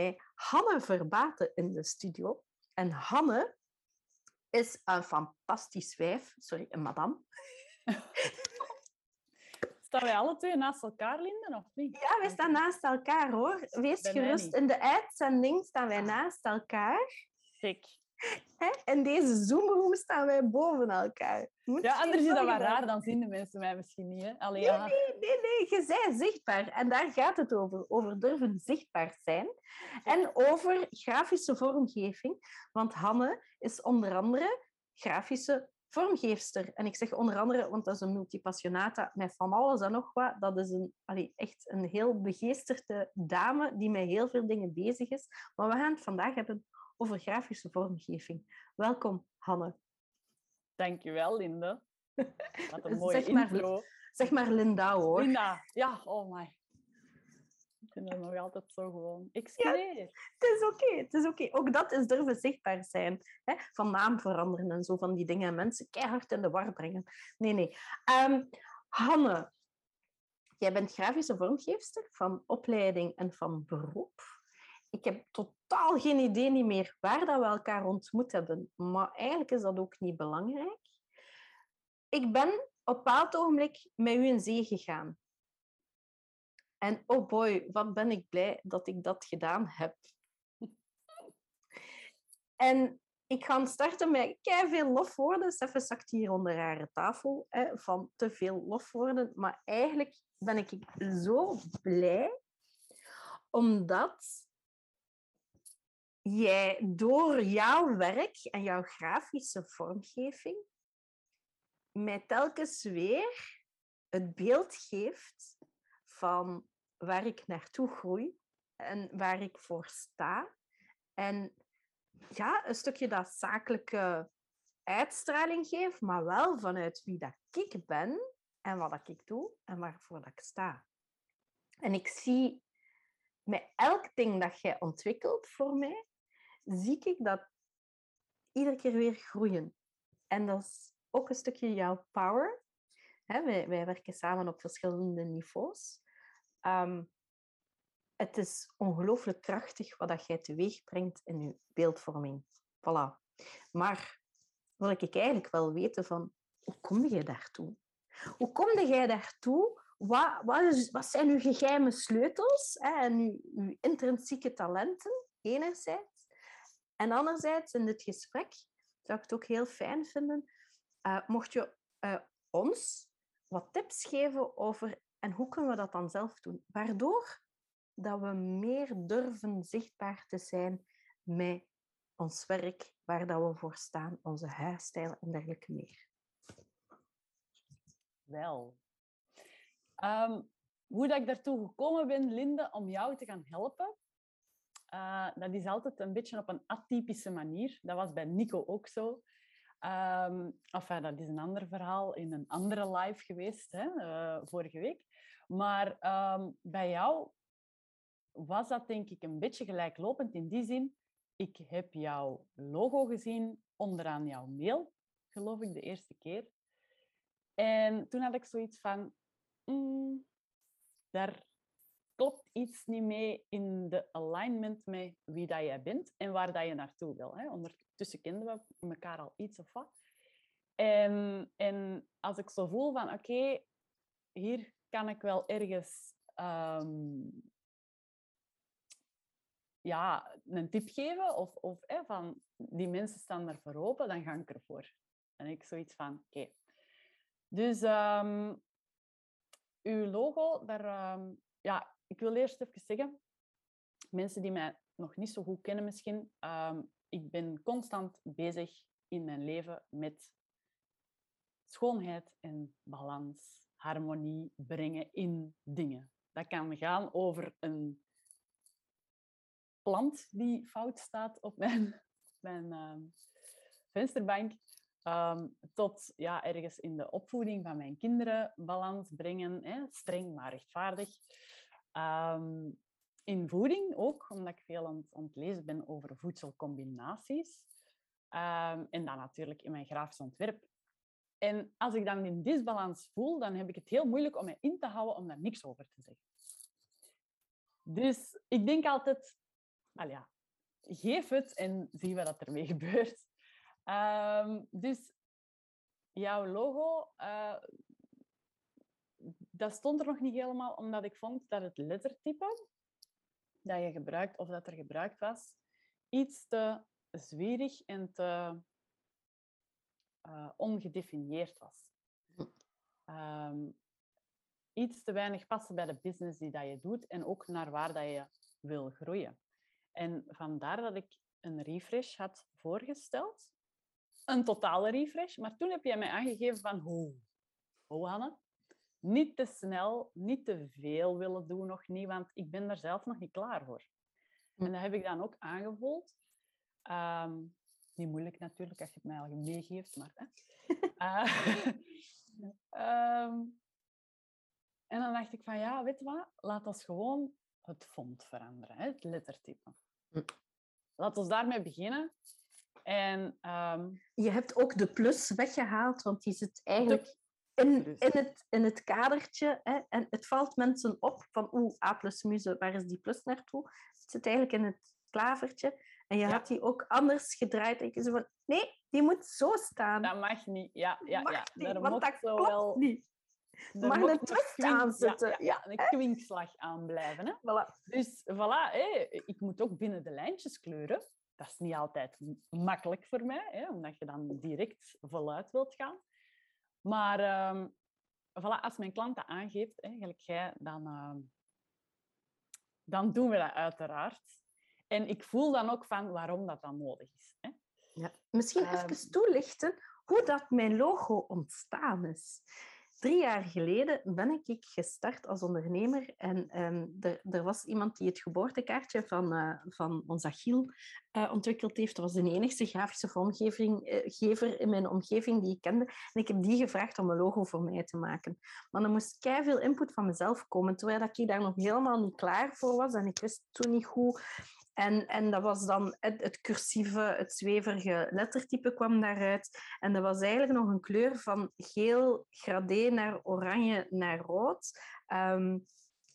mij Hanne Verbaten in de studio. En Hanne is een fantastisch wijf. Sorry, een madame. Staan wij alle twee naast elkaar, Linden, of niet? Ja, wij staan naast elkaar, hoor. Wees gerust. In de uitzending staan wij naast elkaar. Kijk. In deze Zoom-room staan wij boven elkaar. Moet Ja, anders is dat wel raar, dan zien de mensen mij misschien niet. Hè? Allee, Nee, ja. nee, nee, nee, je bent zichtbaar. En daar gaat het over. Over durven zichtbaar zijn. En over grafische vormgeving. Want Hanne is onder andere grafische vormgeefster. En ik zeg onder andere, want dat is een multipassionata met van alles en nog wat. Dat is een, allee, echt een heel begeesterde dame die met heel veel dingen bezig is. Maar we gaan het vandaag hebben over grafische vormgeving. Welkom, Hanne. Dankjewel, Linde. Wat een mooie Zeg maar, intro. Zeg maar Linda, hoor. Linda. Ja, oh my. Ik vind dat nog altijd zo gewoon. Excuseer. Het is oké, het is oké. Ook dat is durven zichtbaar zijn. Hè? Van naam veranderen en zo van die dingen. En mensen keihard in de war brengen. Nee, nee. Ehm, Hanne, jij bent grafische vormgeefster van opleiding en van beroep. Ik heb totaal geen idee niet meer waar dat we elkaar ontmoet hebben. Maar eigenlijk is dat ook niet belangrijk. Ik ben op een bepaald ogenblik met u in zee gegaan. En oh boy, wat ben ik blij dat ik dat gedaan heb. En ik ga starten met veel lofwoorden. Steffe zakt hier onder haar tafel hè, van te veel lofwoorden. Maar eigenlijk ben ik zo blij omdat jij door jouw werk en jouw grafische vormgeving mij telkens weer het beeld geeft van waar ik naartoe groei en waar ik voor sta. En ja, een stukje dat zakelijke uitstraling geeft, maar wel vanuit wie dat ik ben en wat dat ik doe en waarvoor dat ik sta. En ik zie met elk ding dat jij ontwikkelt voor mij, zie ik dat iedere keer weer groeien. En dat is ook een stukje jouw power. Hè, wij, wij werken samen op verschillende niveaus. Ehm, het is ongelooflijk krachtig wat dat jij teweeg brengt in je beeldvorming. Voilà. Maar wil ik eigenlijk wel weten van, hoe kom je daartoe? Hoe kom jij daartoe? Wat, wat, is- wat zijn uw geheime sleutels hè, en uw, uw intrinsieke talenten, enerzijds? En anderzijds, in dit gesprek zou ik het ook heel fijn vinden, eh, mocht je eh, ons wat tips geven over en hoe kunnen we dat dan zelf doen? Waardoor dat we meer durven zichtbaar te zijn met ons werk, waar dat we voor staan, onze huisstijl en dergelijke meer. Wel. Ehm, hoe dat ik daartoe gekomen ben, Linde, om jou te gaan helpen, eh, dat is altijd een beetje op een atypische manier. Dat was bij Nico ook zo. Ehm enfin, dat is een ander verhaal in een andere live geweest, hè, eh, vorige week. Maar ehm, bij jou was dat denk ik een beetje gelijklopend in die zin. Ik heb jouw logo gezien onderaan jouw mail, geloof ik, de eerste keer. En toen had ik zoiets van, "Mm, daar klopt iets niet mee in de alignment met wie dat jij bent en waar dat je naartoe wil. Hè. Ondertussen kenden we elkaar al iets of wat. En, en als ik zo voel van, oké, hier kan ik wel ergens ehm, ja, een tip geven of, of hè, van, die mensen staan daarvoor open, dan ga ik ervoor. En ik zoiets van, oké. Dus ehm, uw logo, daar, ehm, ja, ik wil eerst even zeggen, mensen die mij nog niet zo goed kennen misschien, ehm, ik ben constant bezig in mijn leven met schoonheid en balans, harmonie brengen in dingen. Dat kan gaan over een plant die fout staat op mijn, mijn ehm, vensterbank, ehm, tot ja, ergens in de opvoeding van mijn kinderen balans brengen, hè, streng maar rechtvaardig. Ehm, in voeding ook, omdat ik veel aan, het- lezen ben over voedselcombinaties. Ehm, en dan natuurlijk in mijn grafisch ontwerp. En als ik dan in disbalans voel, dan heb ik het heel moeilijk om me in te houden om daar niks over te zeggen. Dus ik denk altijd, al ja, geef het en zie wat ermee gebeurt. Ehm, dus jouw logo, uh, dat stond er nog niet helemaal, omdat ik vond dat het lettertype dat je gebruikt, of dat er gebruikt was, iets te zwierig en te uh, ongedefinieerd was. Um, iets te weinig passen bij de business die dat je doet en ook naar waar dat je wil groeien. En vandaar dat ik een refresh had voorgesteld. Een totale refresh. Maar toen heb jij mij aangegeven van, hoe, hoe Hanne? Niet te snel, niet te veel willen doen nog niet, want ik ben daar zelf nog niet klaar voor. Hm. En dat heb ik dan ook aangevoeld. Um, niet moeilijk natuurlijk, als je het mij al meegeeft, maar... Hè. uh, um, en dan dacht ik van, ja, weet je wat? Laat ons gewoon het font veranderen, hè? het lettertype. Hm. Laat ons daarmee beginnen. En, um... Je hebt ook de plus weggehaald, want die zit eigenlijk in, in, het, in het kadertje. Hè? En het valt mensen op van, oeh, A plus muze, waar is die plus naartoe? Het zit eigenlijk in het klavertje. En je had die ook anders gedraaid. En je van, nee, die moet zo staan. Dat mag niet. Ja, ja, mag ja. Niet, want dat klopt wel... niet. Er mag een twist aanzetten. Ja, ja, een kwinkslag aanblijven. Hè? Voilà. Dus voilà, hé, ik moet ook binnen de lijntjes kleuren. Dat is niet altijd makkelijk voor mij, hè, omdat je dan direct voluit wilt gaan. Maar um, voilà, als mijn klant dat aangeeft, hè, gelijk jij, dan, uh, dan doen we dat uiteraard. En ik voel dan ook van waarom dat dan nodig is. Hè. Ja. Misschien even toelichten hoe dat mijn logo ontstaan is. Drie jaar geleden ben ik gestart als ondernemer en um, er, er, was iemand die het geboortekaartje van, uh, van ons Achille uh, ontwikkeld heeft. Dat was de enige grafische vormgever uh, in mijn omgeving die ik kende. En ik heb die gevraagd om een logo voor mij te maken. Maar er moest veel input van mezelf komen, terwijl ik daar nog helemaal niet klaar voor was. En ik wist toen niet hoe en, en dat was dan het, het cursieve, het zweverige lettertype kwam daaruit. En dat was eigenlijk nog een kleur van geel gradé naar oranje naar rood. Um,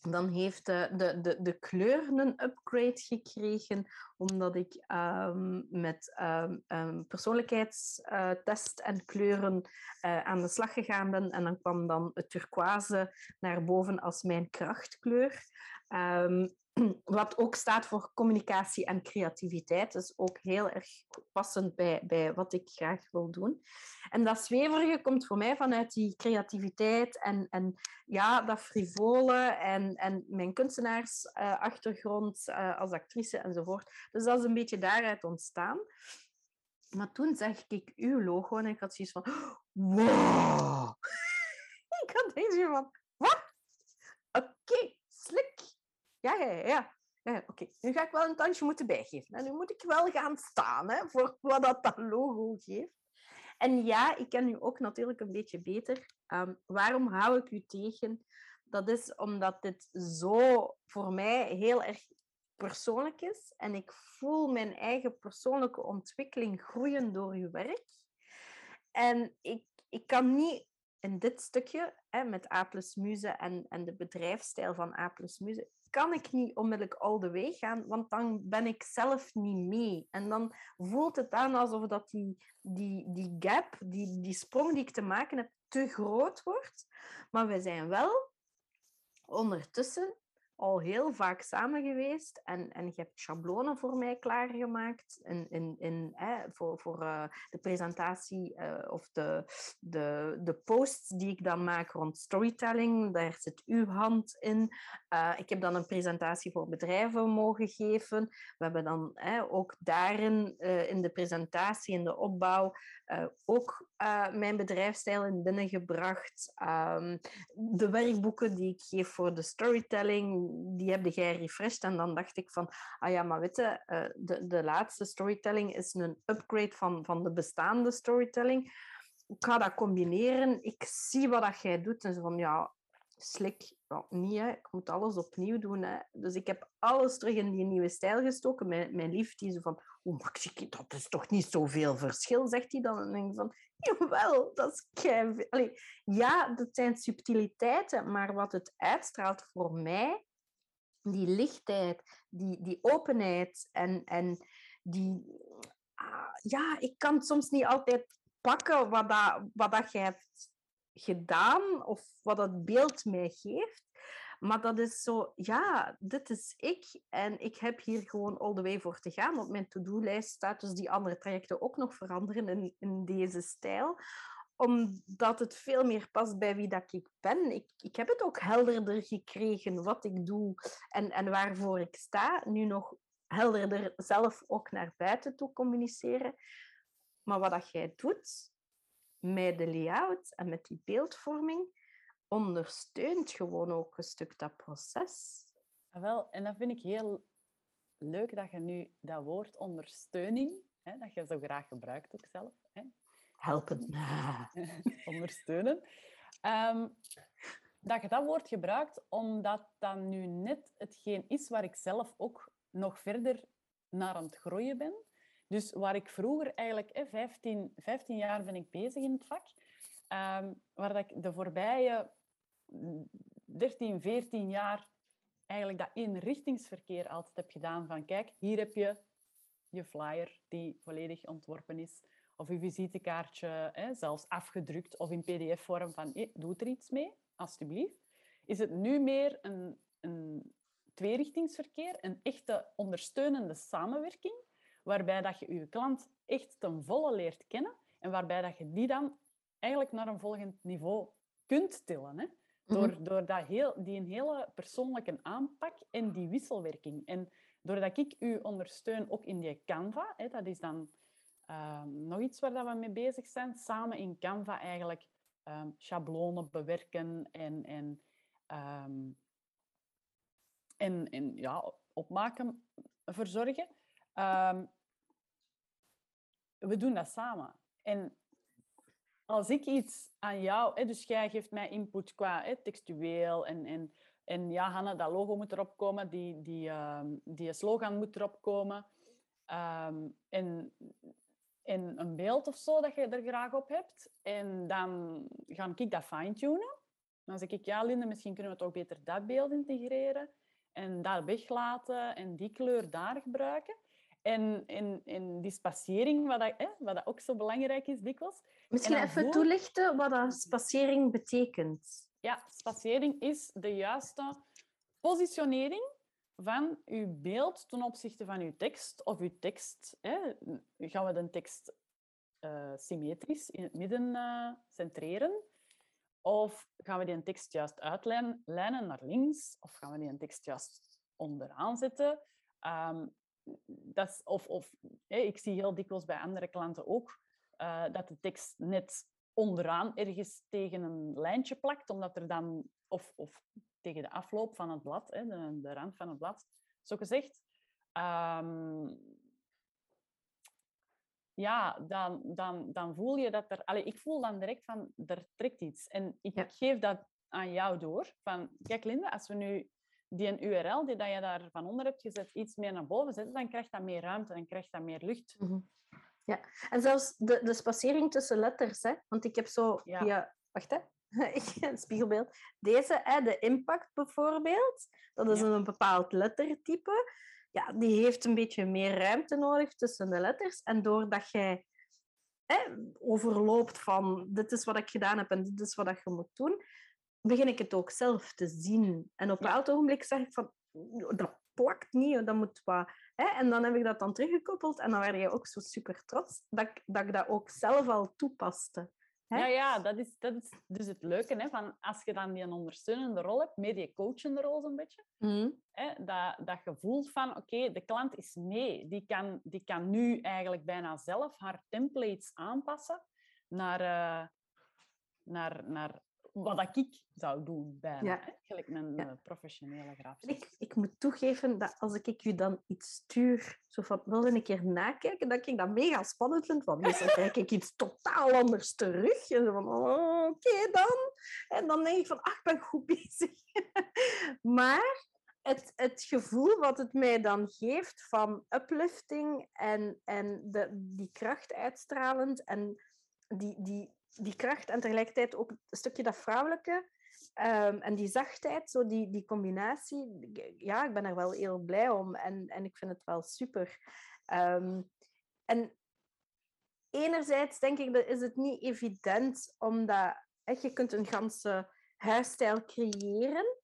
dan heeft de, de, de, de kleur een upgrade gekregen, omdat ik um, met um, persoonlijkheidstest en kleuren uh, aan de slag gegaan ben. En dan kwam dan het turquoise naar boven als mijn krachtkleur. Wat ook staat voor communicatie en creativiteit. Dus ook heel erg passend bij, bij wat ik graag wil doen. En dat zweverige komt voor mij vanuit die creativiteit en, en ja, dat frivole en, en mijn kunstenaarsachtergrond uh, uh, als actrice enzovoort. Dus dat is een beetje daaruit ontstaan. Maar toen zag ik uw logo en ik had zoiets van... Wow! ik had deze van... Wat? Oké, okay, slik ja, ja, ja. ja Oké, nu ga ik wel een tandje moeten bijgeven. En nu moet ik wel gaan staan hè, voor wat dat, logo geeft. En ja, ik ken u ook natuurlijk een beetje beter. Um, waarom hou ik u tegen? Dat is omdat dit zo voor mij heel erg persoonlijk is. En ik voel mijn eigen persoonlijke ontwikkeling groeien door uw werk. En ik, ik kan niet in dit stukje hè, met A plus Muze en, en de bedrijfsstijl van A plus Muze, kan ik niet onmiddellijk al de weg gaan, want dan ben ik zelf niet mee. En dan voelt het aan alsof dat die, die, die gap, die, die sprong die ik te maken heb, te groot wordt. Maar we zijn wel ondertussen al heel vaak samen geweest en, en je hebt schablonen voor mij klaargemaakt in, in, in, hè, voor, voor uh, de presentatie uh, of de, de, de posts die ik dan maak rond storytelling. Daar zit uw hand in. Uh, ik heb dan een presentatie voor bedrijven mogen geven. We hebben dan hè, ook daarin in de presentatie, in de opbouw, ook mijn bedrijfsstijl in binnengebracht. Um, de werkboeken die ik geef voor de storytelling die heb jij refreshed. En dan dacht ik van, ah ja, maar weet je, eh, de, de laatste storytelling is een upgrade van, van de bestaande storytelling. Ik ga dat combineren. Ik zie wat dat jij doet. En zo van, ja, slik, niet, hè. ik moet alles opnieuw doen. Hè. Dus ik heb alles terug in die nieuwe stijl gestoken. Mijn, mijn lief, die zo van, oh, Maxi, dat is toch niet zoveel verschil, zegt hij dan. En ik van, jawel, dat is kei... ja, dat zijn subtiliteiten, maar wat het uitstraalt voor mij die lichtheid, die, die openheid en, en die... ah, ja, ik kan soms niet altijd pakken wat, dat, wat dat je hebt gedaan of wat dat beeld mij geeft. Maar dat is zo, ja, dit is ik en ik heb hier gewoon all the way voor te gaan. Op mijn to-do-lijst staat dus die andere trajecten ook nog veranderen in, in deze stijl omdat het veel meer past bij wie dat ik ben. Ik, ik heb het ook helderder gekregen wat ik doe en, en waarvoor ik sta. Nu nog helderder zelf ook naar buiten toe communiceren. Maar wat dat jij doet met de layout en met die beeldvorming, ondersteunt gewoon ook een stuk dat proces. Ah, wel, en dat vind ik heel leuk dat je nu dat woord ondersteuning, hè, dat je zo graag gebruikt ook zelf, hè, Helpen. ondersteunen. Ehm, dat je dat woord gebruikt, omdat dat nu net hetgeen is waar ik zelf ook nog verder naar aan het groeien ben. Dus waar ik vroeger eigenlijk, eh, 15, 15 jaar ben ik bezig in het vak, ehm, waar dat ik de voorbije 13, 14 jaar eigenlijk dat eenrichtingsverkeer altijd heb gedaan van kijk, hier heb je je flyer die volledig ontworpen is of je visitekaartje, hè, zelfs afgedrukt of in pdf-vorm van doe er iets mee, alstublieft. Is het nu meer een, een tweerichtingsverkeer, een echte ondersteunende samenwerking, waarbij dat je je klant echt ten volle leert kennen en waarbij dat je die dan eigenlijk naar een volgend niveau kunt tillen. Hè? Door, mm door dat heel, die een hele persoonlijke aanpak en die wisselwerking. En doordat ik u ondersteun ook in die Canva, hè, dat is dan um, nog iets waar we mee bezig zijn, samen in Canva eigenlijk um, schablonen bewerken en, en, um, en, en ja, opmaken verzorgen. We doen dat samen. En als ik iets aan jou, hè, dus jij geeft mij input qua hè, textueel en, en, en ja, Hanna, dat logo moet erop komen, die, die, die slogan moet erop komen. en in een beeld of zo dat je er graag op hebt. En dan ga ik dat fine-tunen. Dan zeg ik, ja Linde, misschien kunnen we toch beter dat beeld integreren. En dat weglaten en die kleur daar gebruiken. En in, in die spacering, wat, dat, hè, wat dat ook zo belangrijk is dikwijls. Misschien even toelichten wat dat spacering betekent. Ja, spacering is de juiste positionering van uw beeld ten opzichte van uw tekst. Of uw tekst, hè, gaan we de tekst uh, symmetrisch in het midden uh, centreren? Of gaan we die tekst juist uitlijnen naar links? Of gaan we die tekst juist onderaan zetten? Um, dat is, of, ik zie heel dikwijls bij andere klanten ook uh, dat de tekst net onderaan ergens tegen een lijntje plakt, omdat er dan, of, of tegen de afloop van het blad, hè, de, de rand van het blad, zo gezegd. Um, ja, dan, dan, dan voel je dat er... Allez, ik voel dan direct van, er trekt iets. En ik geef dat aan jou door. Van, kijk Linda, als we nu die een URL die dat je daar van onder hebt gezet iets meer naar boven zetten, dan krijgt dat meer ruimte en krijgt dat meer lucht. Mhm. Ja, en zelfs de, de spacering tussen letters, hè? want ik heb zo ja. Wacht, hè? een spiegelbeeld. Deze, hè, de impact bijvoorbeeld, dat is een bepaald lettertype. Ja, die heeft een beetje meer ruimte nodig tussen de letters. En doordat jij hè, overloopt van dit is wat ik gedaan heb en dit is wat je moet doen, begin ik het ook zelf te zien. En op een bepaald ogenblik zeg ik van, dat plakt niet, dat moet wat... Hè? En dan heb ik dat dan teruggekoppeld en dan werd je ook zo super trots dat ik, dat ik dat ook zelf al toepaste. Ja, ja dat, is, dat is dus het leuke. Hè, van als je dan die ondersteunende rol hebt, meer die coachende rol zo'n beetje, mm. hè, dat, dat je voelt van, oké, de klant is mee. Die kan, die kan nu eigenlijk bijna zelf haar templates aanpassen naar, uh, naar, naar wat ik zou doen bijna. Ja. Gelijk een ja. Eh, professionele grafisch. Ik, ik moet toegeven dat als ik je dan iets stuur, zo van wel een keer nakijken, dat ik dat mega spannend vind. Want meestal krijg ik iets totaal anders terug. En zo van, oh, oké dan. En dan denk ik van, ach, ik ben goed bezig. maar het, het gevoel wat het mij dan geeft van uplifting en, en de, die kracht uitstralend en die, die die kracht en tegelijkertijd ook een stukje dat vrouwelijke. Ehm, en die zachtheid, zo die, die combinatie, ja, ik ben er wel heel blij om en, en ik vind het wel super. Ehm, en enerzijds denk ik dat is het niet evident, omdat hè, je kunt een ganse huisstijl creëren.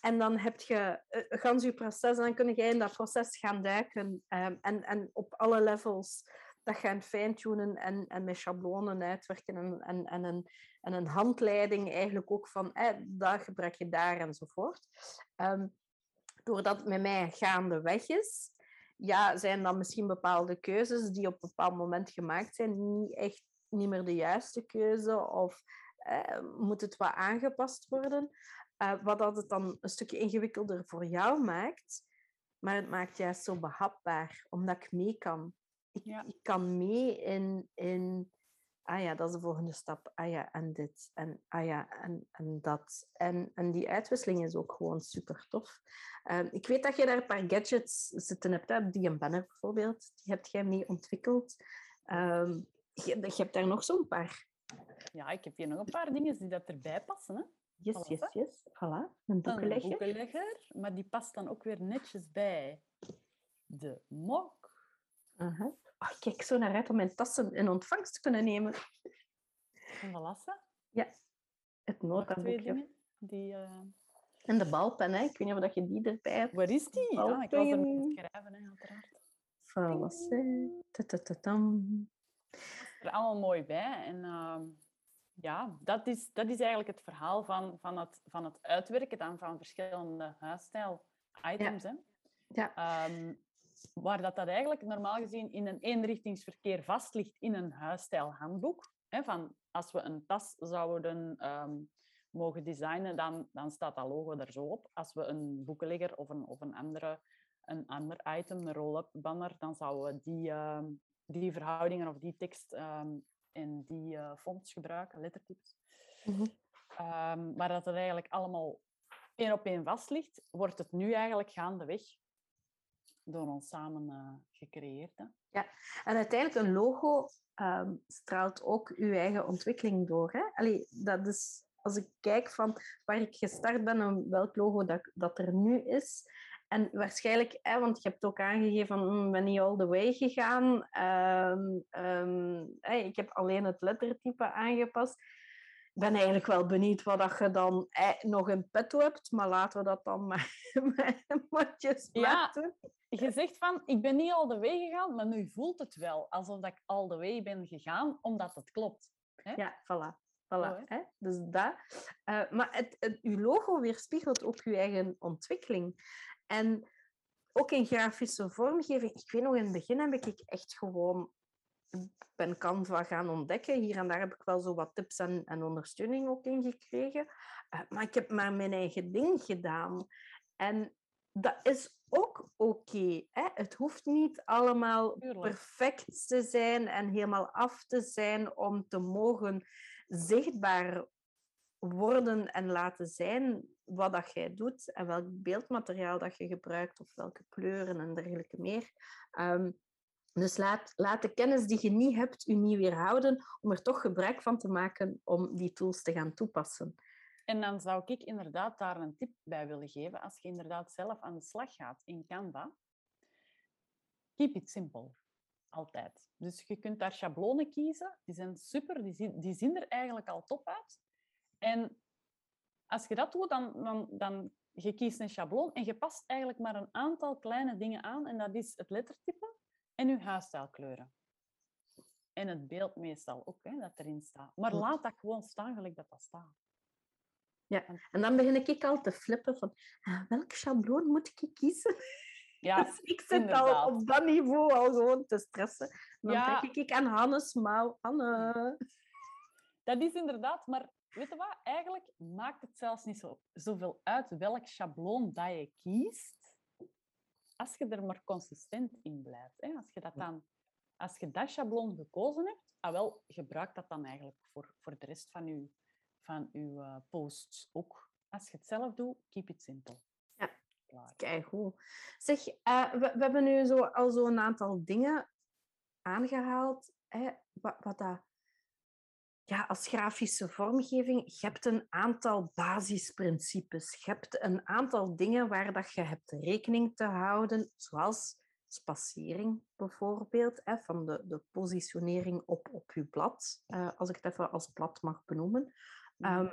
En dan heb je uh, gans je proces en dan kun je in dat proces gaan duiken ehm, en, en op alle levels dat gaan fine-tunen en, en met schablonen uitwerken en, en, en, een, en een handleiding eigenlijk ook van eh, dat gebruik je daar enzovoort. Um, doordat het met mij gaandeweg is, ja, zijn dan misschien bepaalde keuzes die op een bepaald moment gemaakt zijn niet echt niet meer de juiste keuze of eh, moet het wat aangepast worden. Uh, wat dat het dan een stukje ingewikkelder voor jou maakt, maar het maakt juist zo behapbaar, omdat ik mee kan. Ik, ja. ik kan mee in, in, ah ja, dat is de volgende stap. Ah ja, en dit. En ah ja, en, en dat. En, en die uitwisseling is ook gewoon super tof. Um, ik weet dat je daar een paar gadgets zitten hebt, die een banner bijvoorbeeld. Die heb jij mee ontwikkeld. Um, je, je hebt daar nog zo'n paar. Ja, ik heb hier nog een paar dingen die dat erbij passen. Hè? Yes, voilà, yes, yes. Voilà, een boekenlegger. Een boekenlegger, maar die past dan ook weer netjes bij de mok. Uh -huh. oh, kijk zo naar uit om mijn tassen in ontvangst te kunnen nemen. Van Valassen? Ja, het notaboekje. Die, uh... En de balpen, hè? ik weet niet of je die erbij hebt. Waar is die? Ja, ik was niet schrijven, hè, uiteraard. Valassen. Er allemaal mooi bij. En uh, ja, dat is, dat is eigenlijk het verhaal van, van, het, van het uitwerken dan van verschillende huisstijl-items. Ja. Ja. Um, waar dat, dat eigenlijk normaal gezien in een eenrichtingsverkeer vast ligt in een huisstijlhandboek. Hè, van als we een tas zouden um, mogen designen, dan, dan staat dat logo er zo op. Als we een boekenlegger of een, of een, andere, een ander item, een roll-up banner, dan zouden we die, um, die verhoudingen of die tekst um, en die uh, fonts gebruiken, lettertypes. Mm -hmm. um, maar dat het eigenlijk allemaal één op één vast ligt, wordt het nu eigenlijk gaandeweg door ons samen uh, gecreëerd. Hè? Ja, en uiteindelijk een logo um, straalt ook uw eigen ontwikkeling door. Hè? Allee, dat is, als ik kijk van waar ik gestart ben en welk logo dat, dat er nu is, en waarschijnlijk, hè, want je hebt ook aangegeven van ik mm, ben niet all the way gegaan. Um, ik heb alleen het lettertype aangepast. Ik ben eigenlijk wel benieuwd wat dat je dan eh, nog in petto hebt, maar laten we dat dan maar matjes ja, Je zegt van, ik ben niet all the way gegaan, maar nu voelt het wel alsof ik all the way ben gegaan, omdat het klopt. Hè? Ja, voilà. Voilà, hè? Dus dat. Uh, maar het, het, uw logo weerspiegelt ook uw eigen ontwikkeling. En ook in grafische vormgeving, ik weet nog in het begin heb ik echt gewoon ben Canva gaan ontdekken. Hier en daar heb ik wel zo wat tips en, en ondersteuning ook in gekregen. Uh, maar ik heb maar mijn eigen ding gedaan. En dat is ook oké. Okay, het hoeft niet allemaal perfect te zijn en helemaal af te zijn om te mogen zichtbaar worden en laten zijn wat dat jij doet en welk beeldmateriaal dat je gebruikt of welke kleuren en dergelijke meer. Um, dus laat, laat de kennis die je niet hebt u niet weerhouden om er toch gebruik van te maken om die tools te gaan toepassen. En dan zou ik inderdaad daar een tip bij willen geven als je inderdaad zelf aan de slag gaat in Canva. Keep it simple. Altijd. Dus je kunt daar schablonen kiezen. Die zijn super. Die zien, die er eigenlijk al top uit. En als je dat doet, dan, dan, dan je kiest een schabloon en je past eigenlijk maar een aantal kleine dingen aan. En dat is het lettertype en je huisstijlkleuren. En het beeld meestal ook, hè, dat erin staat. Maar laat dat gewoon staan gelijk dat dat staat. Ja, en dan begin ik al te flippen van ah, welk schabloon moet ik kiezen? Ja, dus ik zit al op dat niveau al gewoon te stressen. Dan ja. denk ik aan Hannes mouw. Hanne. Dat is inderdaad, maar weet je wat? Eigenlijk maakt het zelfs niet zo, zoveel uit welk schabloon dat je kiest, als je er maar consistent in blijft. Hè? Als, je dat dan, als je dat schabloon gekozen hebt, ah wel, gebruik dat dan eigenlijk voor, voor de rest van je, van uw uh, posts ook. Als je het zelf doet, keep it simple. Ja, kijk goed. Zeg, uh, we, we, hebben nu zo, al zo'n aantal dingen aangehaald. Hè, wat, wat dat ja, als grafische vormgeving, je hebt een aantal basisprincipes. Je hebt een aantal dingen waar dat je hebt rekening te houden, zoals spacering bijvoorbeeld, hè, van de, de positionering op, op je blad, uh, als ik het even als blad mag benoemen. Um,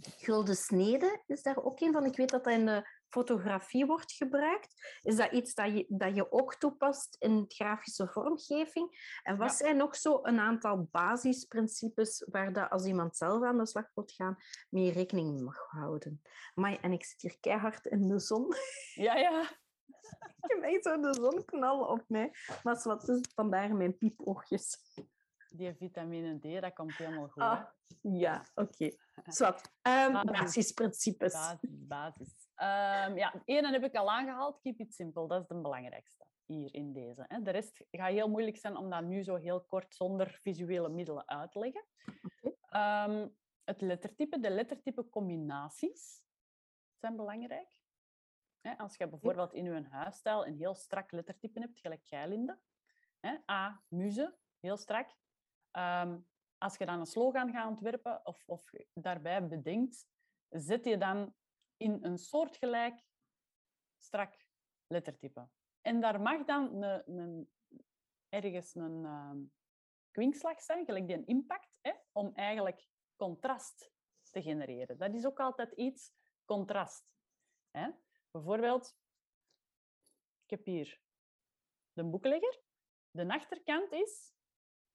gulden snede is daar ook een van. Ik weet dat dat in de fotografie wordt gebruikt. Is dat iets dat je, dat je ook toepast in grafische vormgeving? En wat zijn nog zo een aantal basisprincipes waar dat als iemand zelf aan de slag wilt gaan, mee rekening mag houden? En ik zit hier keihard in de zon. Ja, ja. ik heb echt zo de zon knallen op mij. Maar wat is vandaar mijn piepoogjes die vitamine D, dat komt helemaal goed. Ah, ja, oké. Okay. Zwat. Um, basisprincipes. Basis, basis. Um, ja, ene heb ik al aangehaald. Keep it simple. Dat is de belangrijkste hier in deze. Hè. De rest gaat heel moeilijk zijn om dat nu zo heel kort zonder visuele middelen uit te leggen. Um, ehm, het lettertype, de lettertype combinaties zijn belangrijk. Als je bijvoorbeeld in je huisstijl een heel strak lettertype hebt, gelijk jij, Linde. A, muze, heel strak. Ehm, als je dan een slogan gaat ontwerpen of, of daarbij bedenkt, zet je dan in een soortgelijk strak lettertype. En daar mag dan een, een, ergens een uh, kwinkslag zijn, gelijk die een impact, hè, om eigenlijk contrast te genereren. Dat is ook altijd iets, contrast. Hè. Bijvoorbeeld, ik heb hier de boeklegger. De achterkant is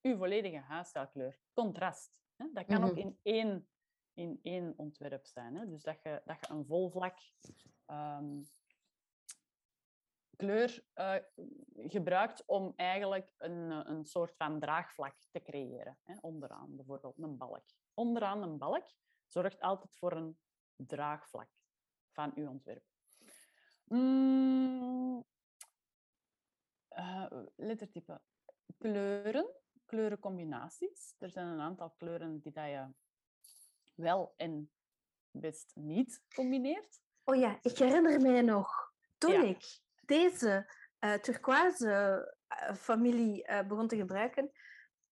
uw volledige huisstijlkleur. Contrast. Hè? Dat kan ook mhm. in één, in één ontwerp zijn. Hè? Dus dat je, dat je een volvlak um, kleur uh, gebruikt om eigenlijk een, een soort van draagvlak te creëren. Hè? Onderaan bijvoorbeeld een balk. Onderaan een balk zorgt altijd voor een draagvlak van uw ontwerp. Mm, uh, lettertype. Kleuren kleurencombinaties. Er zijn een aantal kleuren die dat je wel en best niet combineert. Oh ja, ik herinner mij nog, toen ik deze uh, turquoise uh, familie uh, begon te gebruiken,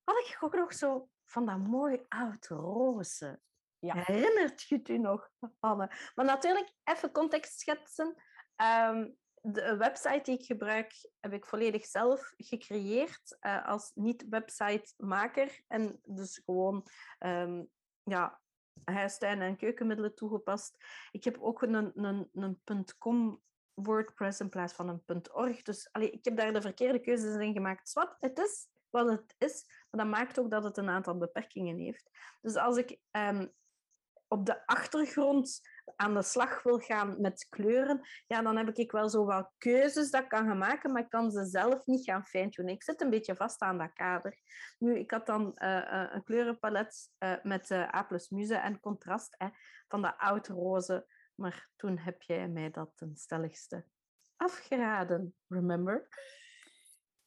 had ik ook nog zo van dat mooi oud roze. Ja. Herinnert je het u nog, Anne? Maar natuurlijk, even context schetsen. Um, de website die ik gebruik heb ik volledig zelf gecreëerd uh, als niet-website-maker. En dus gewoon um, ja, huistuin- en keukenmiddelen toegepast. Ik heb ook een, een, een .com WordPress in plaats van een .org. Dus allee, ik heb daar de verkeerde keuzes in gemaakt. Wat het is, wat het is. Maar dat maakt ook dat het een aantal beperkingen heeft. Dus als ik um, op de achtergrond aan de slag wil gaan met kleuren, ja, dan heb ik wel zo wel keuzes dat ik kan maken, maar ik kan ze zelf niet gaan fine-tunen. Ik zit een beetje vast aan dat kader. Nu, ik had dan uh, een kleurenpalet uh, met uh, A plus muze en contrast van de oud-roze, maar toen heb jij mij dat ten stelligste afgeraden, remember?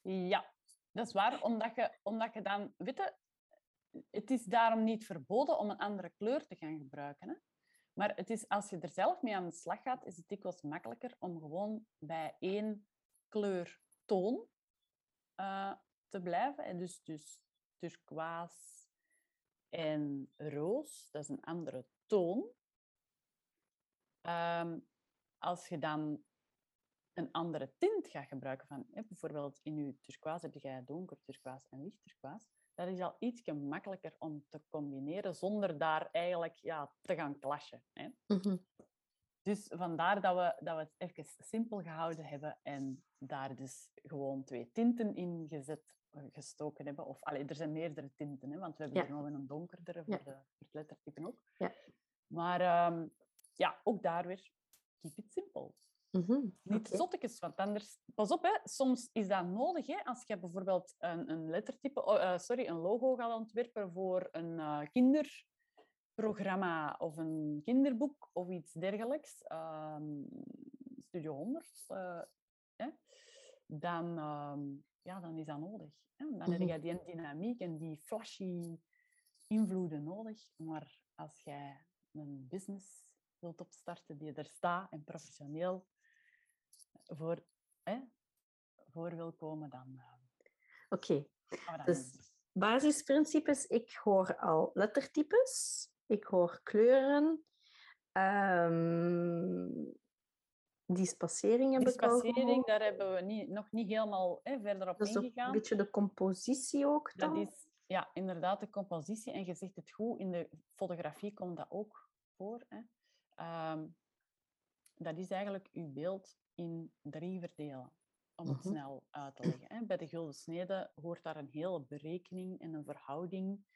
Ja, dat is waar, omdat je, omdat je dan... Weet het is daarom niet verboden om een andere kleur te gaan gebruiken. Hè? Maar het is, als je er zelf mee aan de slag gaat, is het dikwijls makkelijker om gewoon bij één kleurtoon uh, te blijven. En dus, dus turquoise en roos, dat is een andere toon. Um, als je dan een andere tint gaat gebruiken, van, bijvoorbeeld in je turquoise heb je donker turquoise en licht turquoise, dat is al iets makkelijker om te combineren zonder daar eigenlijk ja, te gaan clashen. Hè? Mhm. Dus vandaar dat we, dat we het even simpel gehouden hebben en daar dus gewoon twee tinten in gezet, eh, gestoken hebben. Of allee, er zijn meerdere tinten, hè, want we hebben ja. er nog een donkerdere voor, de, voor het lettertype ook. Ja. Maar um, ja, ook daar weer, keep it simple. Mm Niet okay. zottekes, want anders... Pas op, hè, soms is dat nodig. Hè, als je bijvoorbeeld een, een lettertype... Oh, uh, sorry, een logo gaat ontwerpen voor een uh, kinderprogramma of een kinderboek of iets dergelijks. Um, Studio 100. Uh, eh, hè, dan, um, ja, dan is dat nodig. Hè. Dan mm -hmm. heb je die dynamiek en die flashy invloeden nodig. Maar als jij een business wilt opstarten die er staat en professioneel voor, hè, voor wil komen, dan. Uh, Oké. Okay. Dus basisprincipes, ik hoor al lettertypes, ik hoor kleuren, um, die spacering heb ik al spacering, daar hebben we niet, nog niet helemaal hè, verder op dat ingegaan. Een beetje de compositie ook dan? Dat is ja, inderdaad de compositie. En je zegt het goed, in de fotografie komt dat ook voor. Hè. Um, dat is eigenlijk uw beeld in drie verdelen, om het -hmm. snel uit te leggen. Hè. Bij de gulden snede hoort daar een hele berekening en een verhouding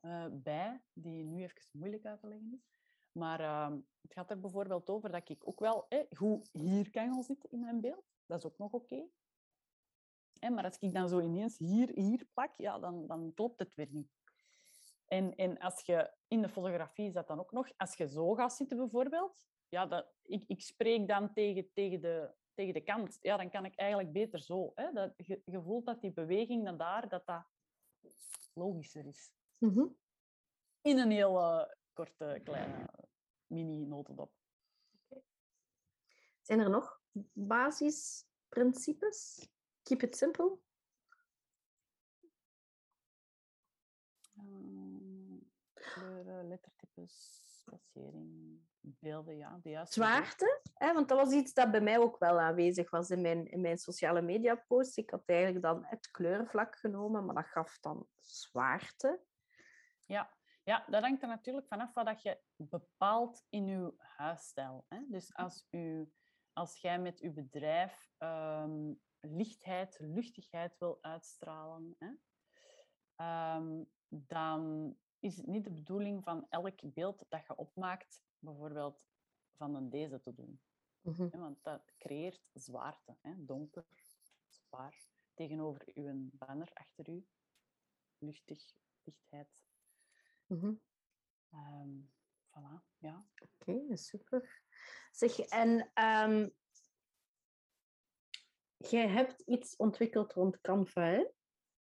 uh, bij, die nu even moeilijk uit te leggen is. Maar uh, het gaat er bijvoorbeeld over dat ik ook wel eh, goed hier kan gaan zitten in mijn beeld. Dat is ook nog oké. Okay. Maar als ik dan zo ineens hier, hier plak, ja, dan, dan klopt het weer niet. En, en als je in de fotografie is dat dan ook nog, als je zo gaat zitten bijvoorbeeld, ja, dat, ik, ik spreek dan tegen, tegen, de, tegen de kant. Ja, dan kan ik eigenlijk beter zo. Hè? Dat, je, je voelt dat die beweging naar daar, dat dat logischer is. Mm -hmm. In een heel uh, korte, kleine mini-notendop. Okay. Zijn er nog basisprincipes? Keep it simple. Um, kleuren, lettertypes, beelden, ja. De juiste Zwaarte, hè, want dat was iets dat bij mij ook wel aanwezig was in mijn, in mijn sociale media posts. Ik had eigenlijk dan het kleurenvlak genomen, maar dat gaf dan zwaarte. Ja, ja, dat hangt er natuurlijk vanaf wat je bepaalt in je huisstijl. Hè? Dus als, u, als jij met je bedrijf um, lichtheid, luchtigheid wil uitstralen, hè? Um, dan is het niet de bedoeling van elk beeld dat je opmaakt, bijvoorbeeld van een deze te doen. Mm -hmm. Want dat creëert zwaarte, hè? donker, zwaar, tegenover uw banner achter u. Luchtig, lichtheid, Mm -hmm. um, voilà, ja. Oké, okay, super. Zeg, en um, jij hebt iets ontwikkeld rond Canva, hè?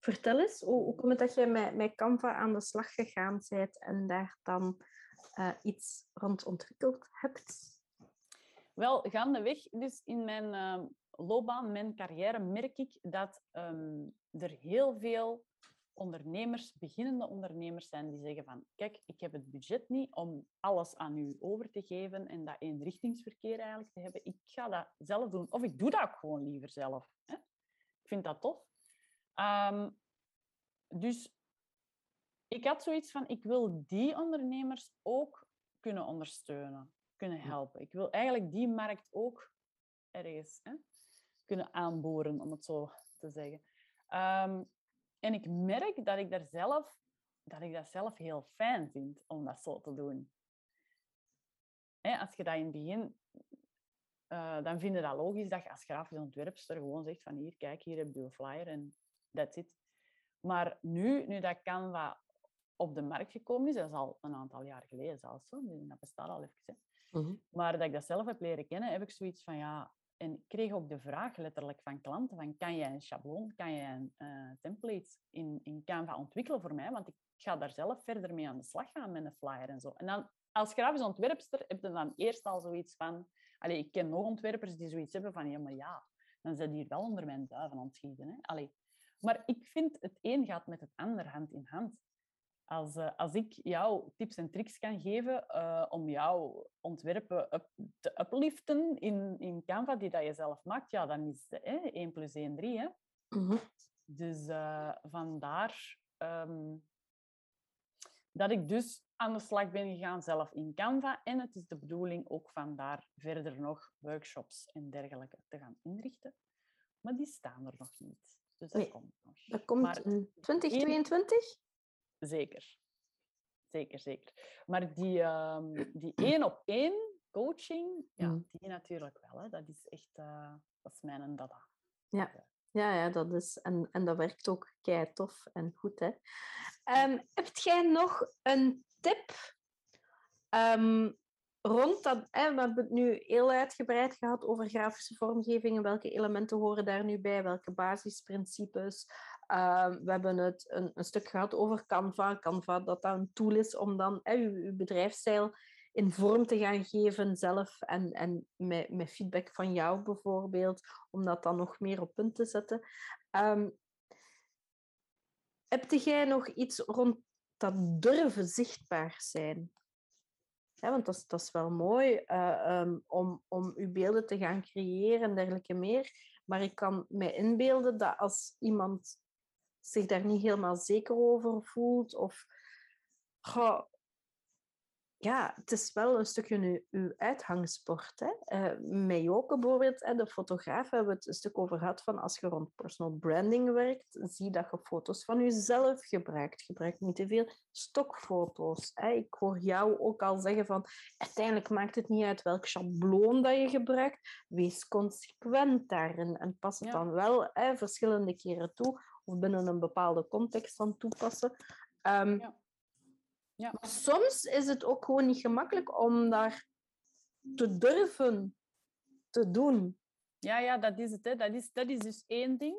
Vertel eens, hoe, hoe komt het dat je met, met Canva aan de slag gegaan bent en daar dan uh, iets rond ontwikkeld hebt? Wel, gaandeweg, dus in mijn uh, loopbaan, mijn carrière, merk ik dat um, er heel veel ondernemers, beginnende ondernemers zijn die zeggen van kijk, ik heb het budget niet om alles aan u over te geven en dat eenrichtingsverkeer eigenlijk te hebben. Ik ga dat zelf doen. Of ik doe dat ook gewoon liever zelf. Hè? Ik vind dat tof. Um, dus ik had zoiets van, ik wil die ondernemers ook kunnen ondersteunen, kunnen helpen. Ik wil eigenlijk die markt ook ergens hè, kunnen aanboren, om het zo te zeggen. Um, en ik merk dat ik, daar zelf, dat ik dat zelf heel fijn vind om dat zo te doen. Hè, als je dat in het begin... Uh, dan vind je dat logisch dat je als grafisch ontwerpster gewoon zegt van hier, kijk, hier heb je een flyer en that's it. Maar nu, nu dat Canva op de markt gekomen is, dat is al een aantal jaar geleden zelfs, zo, dat bestaat al even, hè. Mm -hmm. maar dat ik dat zelf heb leren kennen, heb ik zoiets van, ja, en ik kreeg ook de vraag letterlijk van klanten, van kan jij een schabloon, kan jij een uh, template in, in Canva ontwikkelen voor mij? Want ik ga daar zelf verder mee aan de slag gaan met een flyer en zo. En dan als grafisch ontwerpster heb je dan eerst al zoiets van... Allee, ik ken nog ontwerpers die zoiets hebben van, ja, maar ja, dan zit hier wel onder mijn duiven aan het schieten. Hè? Allee. Maar ik vind, het een gaat met het ander hand in hand. Als, uh, als ik jou tips en tricks kan geven uh, om jouw ontwerpen up, te upliften in, in Canva, die dat je zelf maakt, ja, dan is het 1 plus 1 3. Hè? Mm -hmm. Dus uh, vandaar um, dat ik dus aan de slag ben gegaan zelf in Canva. En het is de bedoeling ook vandaar verder nog workshops en dergelijke te gaan inrichten. Maar die staan er nog niet. Dus dat Nee, komt nog. Dat komt Maar in 2022? Zeker. Zeker, zeker. Maar die, ehm, die één op één coaching, ja, Mm. die natuurlijk wel. Hè. Dat is echt, eh, dat is mijn dada. Ja, ja, dat is... En, en dat werkt ook kei tof en goed, hè. Ehm, heb jij nog een tip ehm, rond dat... We hebben het nu heel uitgebreid gehad over grafische vormgeving en welke elementen horen daar nu bij, welke basisprincipes. Ehm, we hebben het een, een stuk gehad over Canva. Canva, dat dat een tool is om dan hè, uw, bedrijfsstijl in vorm te gaan geven zelf en, en met, met feedback van jou bijvoorbeeld, om dat dan nog meer op punt te zetten. Ehm, heb jij nog iets rond dat durven zichtbaar zijn? Want dat is, dat is wel mooi uh, um, om, om uw beelden te gaan creëren en dergelijke meer. Maar ik kan me inbeelden dat als iemand zich daar niet helemaal zeker over voelt of ja, het is wel een stukje uw, uitgangsport. Hè? Uh, met Joke bijvoorbeeld, hè, de fotograaf, hebben we het een stuk over gehad van als je rond personal branding werkt, zie dat je foto's van jezelf gebruikt. Gebruik niet te veel stokfoto's. Hè? Ik hoor jou ook al zeggen van uiteindelijk maakt het niet uit welk schabloon dat je gebruikt. Wees consequent daarin en pas het dan wel hè, verschillende keren toe of binnen een bepaalde context van toepassen. Um, ja. Ja. Maar soms is het ook gewoon niet gemakkelijk om daar te durven te doen. Ja, ja, dat is het. Hè. Dat, is, dat is dus één ding.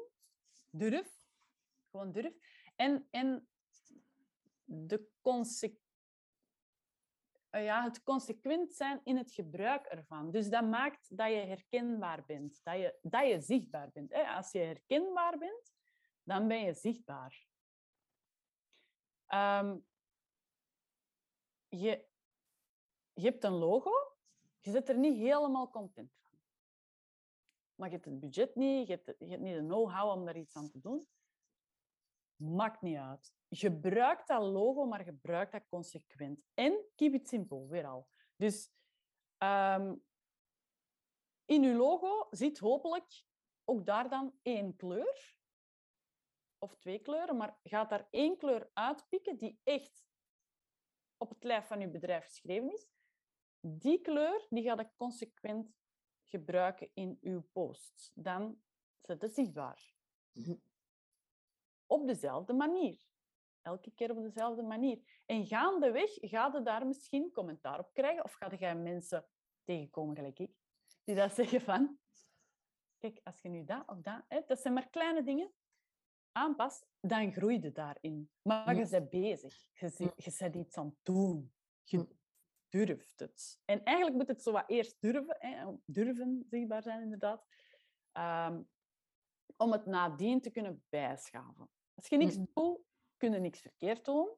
Durf. Gewoon durf. En, en de eh, ja, het consequent zijn in het gebruik ervan. Dus dat maakt dat je herkenbaar bent, dat je, dat je zichtbaar bent. Als je herkenbaar bent, dan ben je zichtbaar. Um, je, je hebt een logo, je zit er niet helemaal content van. Maar je hebt het budget niet, je hebt, je niet de know-how om daar iets aan te doen. Maakt niet uit. Gebruik dat logo, maar gebruik dat consequent. En keep it simple, weer al. Dus um, in je logo zit hopelijk ook daar dan één kleur. Of twee kleuren, maar gaat daar één kleur uitpikken die echt op het lijf van je bedrijf geschreven is, die kleur die ga ik consequent gebruiken in uw posts. Dan zet het zichtbaar. Mhm. Op dezelfde manier. Elke keer op dezelfde manier. En gaandeweg ga je daar misschien commentaar op krijgen. Of ga je mensen tegenkomen, gelijk ik, die dat zeggen van... Kijk, als je nu dat of dat... Hè, dat zijn maar kleine dingen aanpast, dan groei je daarin. Maar je bent bezig. Je, je bent iets aan het doen. Je durft het. En eigenlijk moet het zo wat eerst durven, hè, durven zichtbaar zijn inderdaad, um, om het nadien te kunnen bijschaven. Als je niks doet, kun je niks verkeerd doen,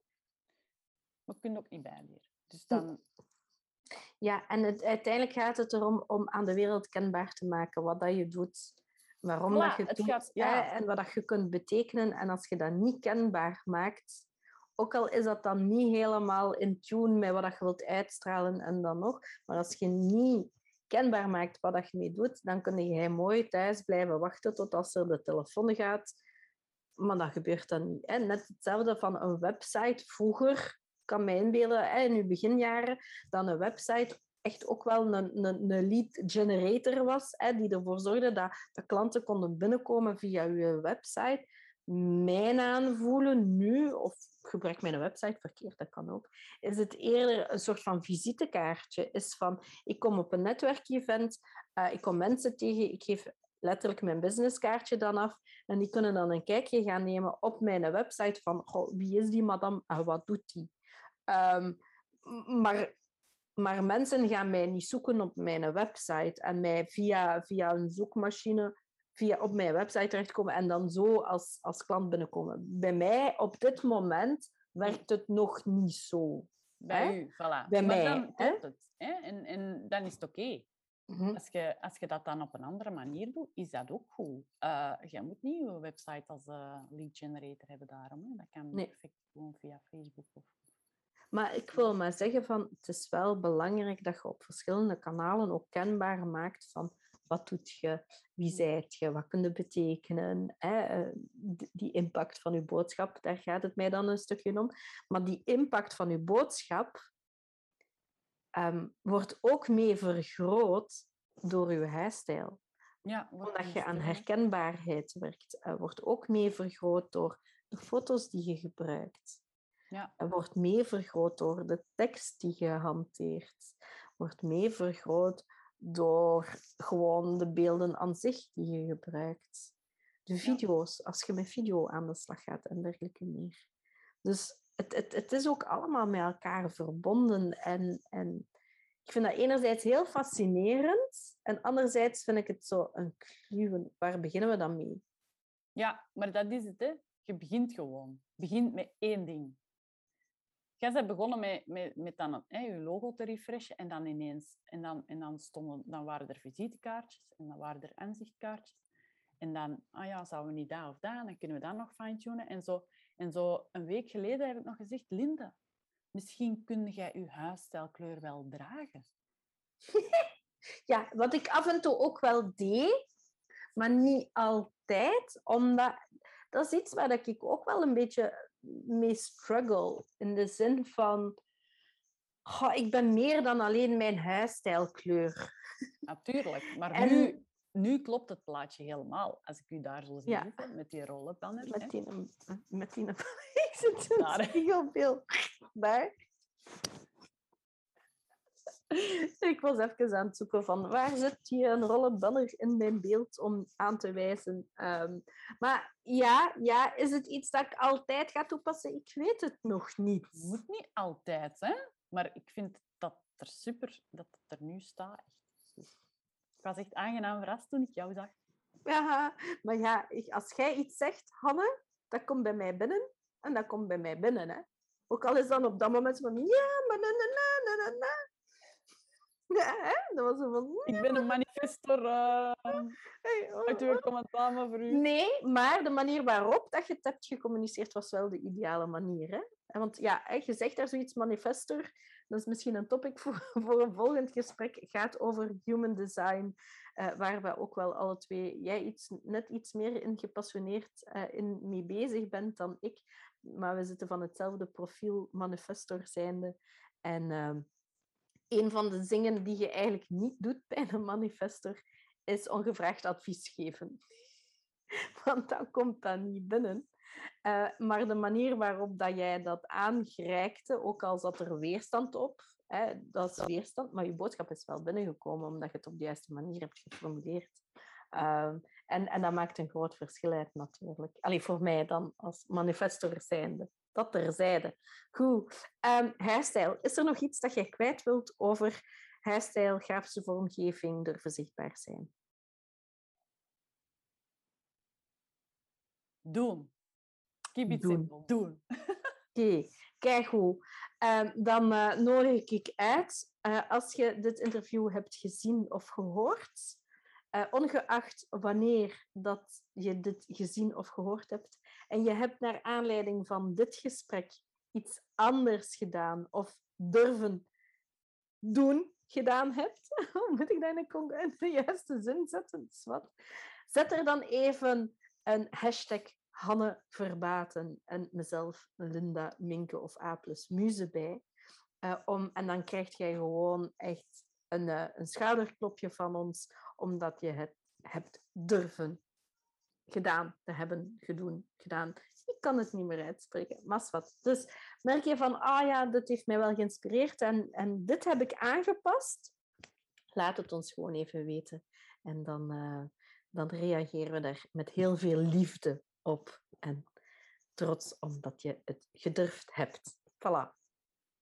maar kun je ook niet bijleren. Dus dan... Ja, en het, uiteindelijk gaat het erom om aan de wereld kenbaar te maken wat dat je doet waarom dat je het doet gaat, ja. en wat dat je kunt betekenen. En als je dat niet kenbaar maakt, ook al is dat dan niet helemaal in tune met wat dat je wilt uitstralen en dan nog, maar als je niet kenbaar maakt wat dat je mee doet, dan kun je mooi thuis blijven wachten tot als er de telefoon gaat. Maar dat gebeurt dan niet. En net hetzelfde van een website vroeger, kan mij inbeelden, in je beginjaren, dan een website echt ook wel een, een, een lead generator was, hè, die ervoor zorgde dat, dat klanten konden binnenkomen via je website. Mijn aanvoelen nu, of gebruik mijn website verkeerd, dat kan ook, is het eerder een soort van visitekaartje. Is van, ik kom op een netwerkevent, uh, ik kom mensen tegen, ik geef letterlijk mijn businesskaartje dan af en die kunnen dan een kijkje gaan nemen op mijn website van goh, wie is die madame en wat doet die? Um, maar maar mensen gaan mij niet zoeken op mijn website en mij via, via een zoekmachine via op mijn website terechtkomen en dan zo als, als klant binnenkomen. Bij mij op dit moment werkt het nog niet zo. Bij hè? u, voilà. Bij mij. Dan hè? het. Hè? En, en dan is het oké. Mhm. Als, je, als je dat dan op een andere manier doet, is dat ook goed. Uh, je moet niet je website als uh, lead generator hebben daarom. Hè. Dat kan perfect gewoon via Facebook of maar ik wil maar zeggen van, het is wel belangrijk dat je op verschillende kanalen ook kenbaar maakt van wat doet je, wie zijt je, wat kun je betekenen. Hè? Eh, die impact van je boodschap, daar gaat het mij dan een stukje om. Maar die impact van je boodschap um, wordt ook mee vergroot door je huisstijl. Ja, Omdat je aan herkenbaarheid werkt, uh, wordt ook mee vergroot door de foto's die je gebruikt. Ja. wordt mee vergroot door de tekst die je hanteert. Wordt mee vergroot door gewoon de beelden aan zich die je gebruikt. De video's, als je met video aan de slag gaat en dergelijke meer. Dus het, het, het is ook allemaal met elkaar verbonden. En, en ik vind dat enerzijds heel fascinerend en anderzijds vind ik het zo een kluwen. Waar beginnen we dan mee? Ja, maar dat is het. Hè. Je begint gewoon. Begint met één ding. Jij bent begonnen met, met, met dan hè, je logo te refreshen en dan ineens... En dan, en dan, stonden, dan waren er visitekaartjes en dan waren er aanzichtkaartjes. En dan, ah ja, zouden we niet daar of daar? Dan kunnen we dat nog fine-tunen. En zo, en zo een week geleden heb ik nog gezegd, Linde, misschien kun jij je huisstijlkleur wel dragen. ja, wat ik af en toe ook wel deed, maar niet altijd, omdat dat is iets waar ik ook wel een beetje mee struggle. In de zin van, oh, ik ben meer dan alleen mijn huisstijlkleur. Natuurlijk, maar nu, nu klopt het plaatje helemaal. Als ik u daar zo zie ja. met die rollenpanner. Met die, met die, ik zit een spiegelbeeld daar. Ik was even aan het zoeken van waar zit die een rollenbanner in mijn beeld om aan te wijzen. Um, maar ja, ja, is het iets dat ik altijd ga toepassen? Ik weet het nog niet. Moet niet altijd, hè? Maar ik vind dat er super dat het er nu staat. Ik was echt aangenaam verrast toen ik jou zag. Ja, maar ja, als jij iets zegt, Hanne, dat komt bij mij binnen en dat komt bij mij binnen. Hè? Ook al is dan op dat moment van ja, maar na, na, na, na, na. Ja, hè? Dat was van... Ik ben een manifestor. Uh... Hey, oh, Uit uw commentaar maar voor u. Nee, maar de manier waarop dat je het hebt gecommuniceerd was wel de ideale manier. Hè? Want ja, je zegt daar zoiets manifestor. Dat is misschien een topic voor, voor een volgend gesprek. Het gaat over human design. Uh, waar we ook wel alle twee, jij iets, net iets meer in gepassioneerd uh, in mee bezig bent dan ik. Maar we zitten van hetzelfde profiel manifestor zijnde. En uh, een van de dingen die je eigenlijk niet doet bij een manifestor, is ongevraagd advies geven. Want dan komt dat niet binnen. Uh, maar de manier waarop dat jij dat aangereikte, ook al zat er weerstand op, hè, dat is weerstand, maar je boodschap is wel binnengekomen omdat je het op de juiste manier hebt geformuleerd. Uh, en, en dat maakt een groot verschil uit natuurlijk. Allee, voor mij dan als manifestor zijnde. Dat terzijde. Goed. Um. Is er nog iets dat jij kwijt wilt over hairstyle, grafische vormgeving, durven zichtbaar zijn? Doen. Keep it Doen. simple. Doen. Oké, okay. kijk hoe. Um, dan uh, nodig ik uit, uh, als je dit interview hebt gezien of gehoord, uh, ongeacht wanneer dat je dit gezien of gehoord hebt, en je hebt naar aanleiding van dit gesprek iets anders gedaan of durven doen gedaan hebt, moet ik dat in de juiste zin zetten? Wat? Zet er dan even een hashtag Hanne Verbaten en mezelf Linda Minke of A plus Muze bij. Uh, om, en dan krijg jij gewoon echt een, uh, een schouderklopje van ons, omdat je het hebt durven gedaan te hebben, gedoen, gedaan. Ik kan het niet meer uitspreken, maar wat. Dus merk je van, ah ja, dit heeft mij wel geïnspireerd en, en dit heb ik aangepast. Laat het ons gewoon even weten. En dan, uh, dan reageren we daar met heel veel liefde op. En trots omdat je het gedurfd hebt. Voilà.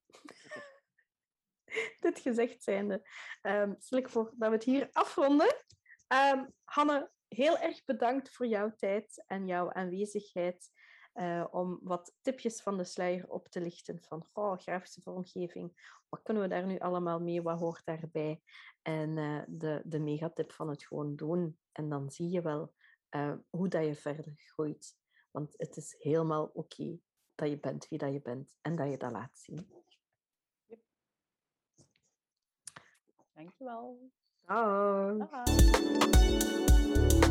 Dit gezegd zijnde, um, stel ik voor dat we het hier afronden. Um, Hanne, heel erg bedankt voor jouw tijd en jouw aanwezigheid. Uh, om wat tipjes van de sluier op te lichten van oh, grafische vormgeving. Wat kunnen we daar nu allemaal mee? Wat hoort daarbij? En uh, de, de megatip van het gewoon doen. En dan zie je wel uh, hoe dat je verder groeit. Want het is helemaal oké okay dat je bent wie dat je bent en dat je dat laat zien. Yep. Dankjewel. Dag. Dag.